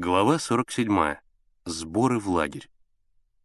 Глава 47. Сборы в лагерь.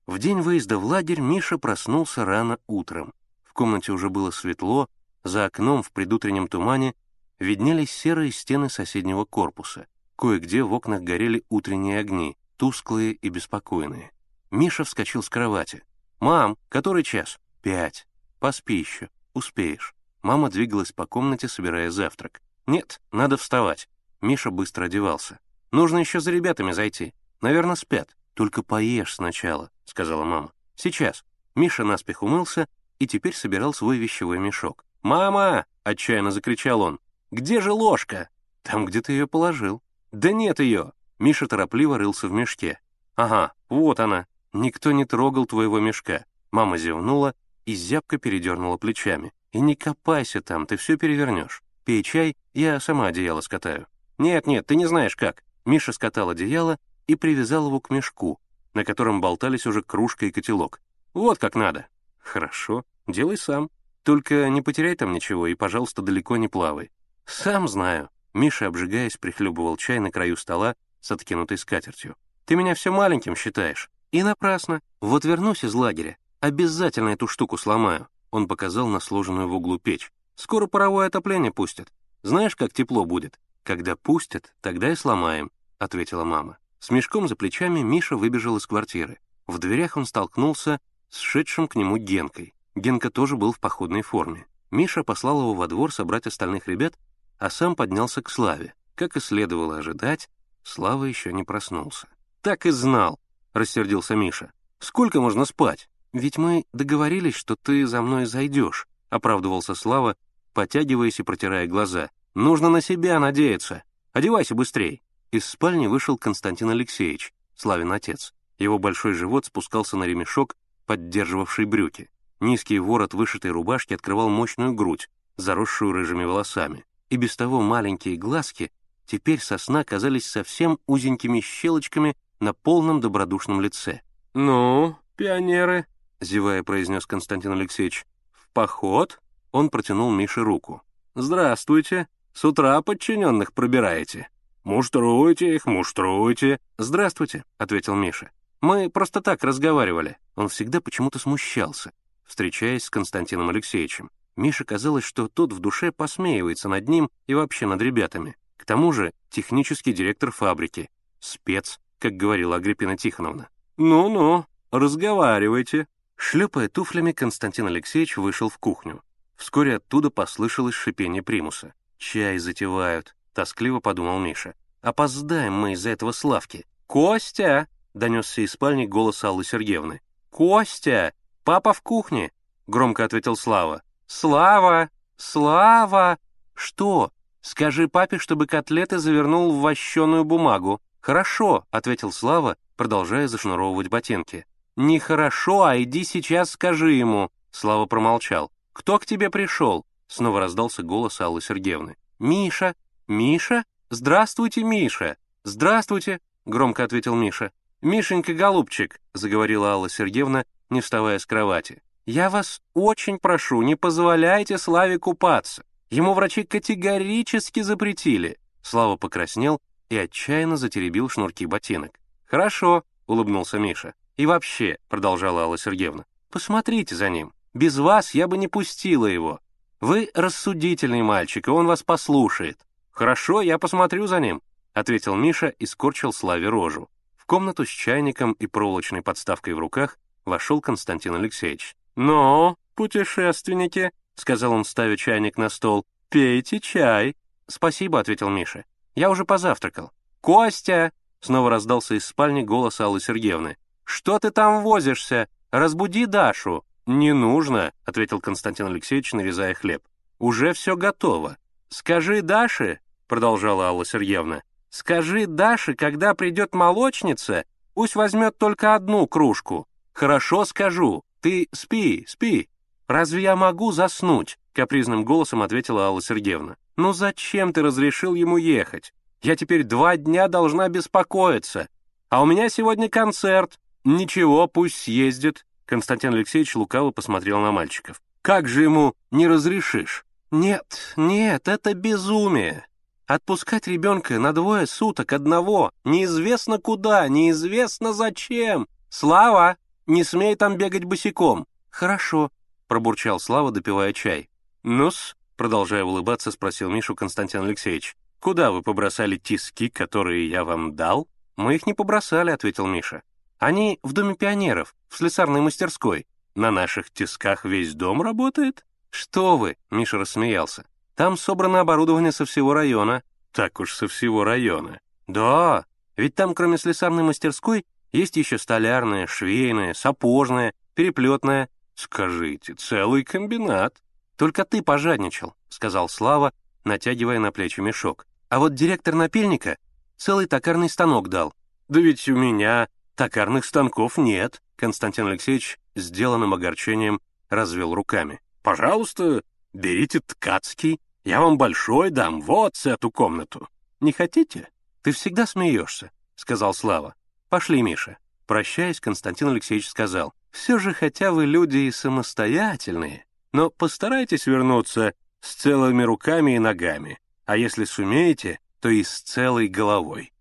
В день выезда в лагерь Миша проснулся рано утром. В комнате уже было светло, за окном в предутреннем тумане виднелись серые стены соседнего корпуса. Кое-где в окнах горели утренние огни, тусклые и беспокойные. Миша вскочил с кровати. «Мам, который час?» «Пять. Поспи еще. Успеешь». Мама двигалась по комнате, собирая завтрак. «Нет, надо вставать». Миша быстро одевался. Нужно еще за ребятами зайти. Наверное, спят. Только поешь сначала», — сказала мама. «Сейчас». Миша наспех умылся и теперь собирал свой вещевой мешок. «Мама!» — отчаянно закричал он. «Где же ложка?» «Там, где ты ее положил». «Да нет ее!» Миша торопливо рылся в мешке. «Ага, вот она. Никто не трогал твоего мешка». Мама зевнула и зябко передернула плечами. «И не копайся там, ты все перевернешь. Пей чай, я сама одеяло скатаю». «Нет-нет, ты не знаешь как. Миша скатал одеяло и привязал его к мешку, на котором болтались уже кружка и котелок. «Вот как надо». «Хорошо, делай сам. Только не потеряй там ничего и, пожалуйста, далеко не плавай». «Сам знаю». Миша, обжигаясь, прихлебывал чай на краю стола с откинутой скатертью. «Ты меня все маленьким считаешь. И напрасно. Вот вернусь из лагеря, обязательно эту штуку сломаю». Он показал на сложенную в углу печь. «Скоро паровое отопление пустят. Знаешь, как тепло будет? «Когда пустят, тогда и сломаем», — ответила мама. С мешком за плечами Миша выбежал из квартиры. В дверях он столкнулся с шедшим к нему Генкой. Генка тоже был в походной форме. Миша послал его во двор собрать остальных ребят, а сам поднялся к Славе. Как и следовало ожидать, Слава еще не проснулся. «Так и знал», — рассердился Миша. «Сколько можно спать? Ведь мы договорились, что ты за мной зайдешь», — оправдывался Слава, потягиваясь и протирая глаза. Нужно на себя надеяться. Одевайся быстрей. Из спальни вышел Константин Алексеевич, Славин отец. Его большой живот спускался на ремешок, поддерживавший брюки. Низкий ворот вышитой рубашки открывал мощную грудь, заросшую рыжими волосами. И без того маленькие глазки теперь со сна казались совсем узенькими щелочками на полном добродушном лице. «Ну, пионеры», — зевая произнес Константин Алексеевич, — «в поход?» Он протянул Мише руку. «Здравствуйте», с утра подчиненных пробираете. Муштруйте их, муштруйте. Здравствуйте, ответил Миша. Мы просто так разговаривали. Он всегда почему-то смущался, встречаясь с Константином Алексеевичем. Мише казалось, что тот в душе посмеивается над ним и вообще над ребятами. К тому же технический директор фабрики, спец, как говорила Агриппина Тихоновна. «Ну-ну, разговаривайте». Шлепая туфлями, Константин Алексеевич вышел в кухню. Вскоре оттуда послышалось шипение примуса. «Чай затевают», — тоскливо подумал Миша. «Опоздаем мы из-за этого Славки». «Костя!» — донесся из спальни голос Аллы Сергеевны. «Костя! Папа в кухне!» — громко ответил Слава. «Слава! Слава!» «Что? Скажи папе, чтобы котлеты завернул в вощеную бумагу». «Хорошо», — ответил Слава, продолжая зашнуровывать ботинки. «Нехорошо, а иди сейчас скажи ему». Слава промолчал. «Кто к тебе пришел?» Снова раздался голос Аллы Сергеевны. «Миша! Миша? Здравствуйте, Миша! Здравствуйте!» — громко ответил Миша. «Мишенька, голубчик!» — заговорила Алла Сергеевна, не вставая с кровати. «Я вас очень прошу, не позволяйте Славе купаться. Ему врачи категорически запретили». Слава покраснел и отчаянно затеребил шнурки ботинок. «Хорошо», — улыбнулся Миша. «И вообще», — продолжала Алла Сергеевна, — «посмотрите за ним. Без вас я бы не пустила его. «Вы рассудительный мальчик, и он вас послушает». «Хорошо, я посмотрю за ним», — ответил Миша и скорчил Славе рожу. В комнату с чайником и проволочной подставкой в руках вошел Константин Алексеевич. «Ну, путешественники», — сказал он, ставя чайник на стол, — «пейте чай». «Спасибо», — ответил Миша. «Я уже позавтракал». «Костя!» — снова раздался из спальни голос Аллы Сергеевны. «Что ты там возишься? Разбуди Дашу!» «Не нужно», — ответил Константин Алексеевич, нарезая хлеб. «Уже все готово. Скажи Даше», — продолжала Алла Сергеевна, «скажи Даше, когда придет молочница, пусть возьмет только одну кружку. Хорошо скажу. Ты спи, спи. Разве я могу заснуть?» — капризным голосом ответила Алла Сергеевна. «Ну зачем ты разрешил ему ехать? Я теперь два дня должна беспокоиться. А у меня сегодня концерт. Ничего, пусть съездит. Константин Алексеевич лукаво посмотрел на мальчиков. «Как же ему не разрешишь?» «Нет, нет, это безумие. Отпускать ребенка на двое суток одного, неизвестно куда, неизвестно зачем. Слава, не смей там бегать босиком. Хорошо, пробурчал Слава, допивая чай. Ну-с, продолжая улыбаться, спросил Мишу Константин Алексеевич. Куда вы побросали тиски, которые я вам дал? Мы их не побросали, ответил Миша. Они в Доме пионеров, в слесарной мастерской. На наших тисках весь дом работает? Что вы, Миша рассмеялся. Там собрано оборудование со всего района. Так уж со всего района. Да, ведь там кроме слесарной мастерской есть еще столярная, швейная, сапожная, переплетная. Скажите, целый комбинат. Только ты пожадничал, сказал Слава, натягивая на плечи мешок. А вот директор напильника целый токарный станок дал. Да ведь у меня токарных станков нет. Константин Алексеевич сделанным огорчением развел руками. Пожалуйста, берите ткацкий, я вам большой дам, вот эту комнату. Не хотите? Ты всегда смеешься, сказал Слава. Пошли, Миша. Прощаясь, Константин Алексеевич сказал, все же хотя вы люди и самостоятельные, но постарайтесь вернуться с целыми руками и ногами, а если сумеете, то и с целой головой.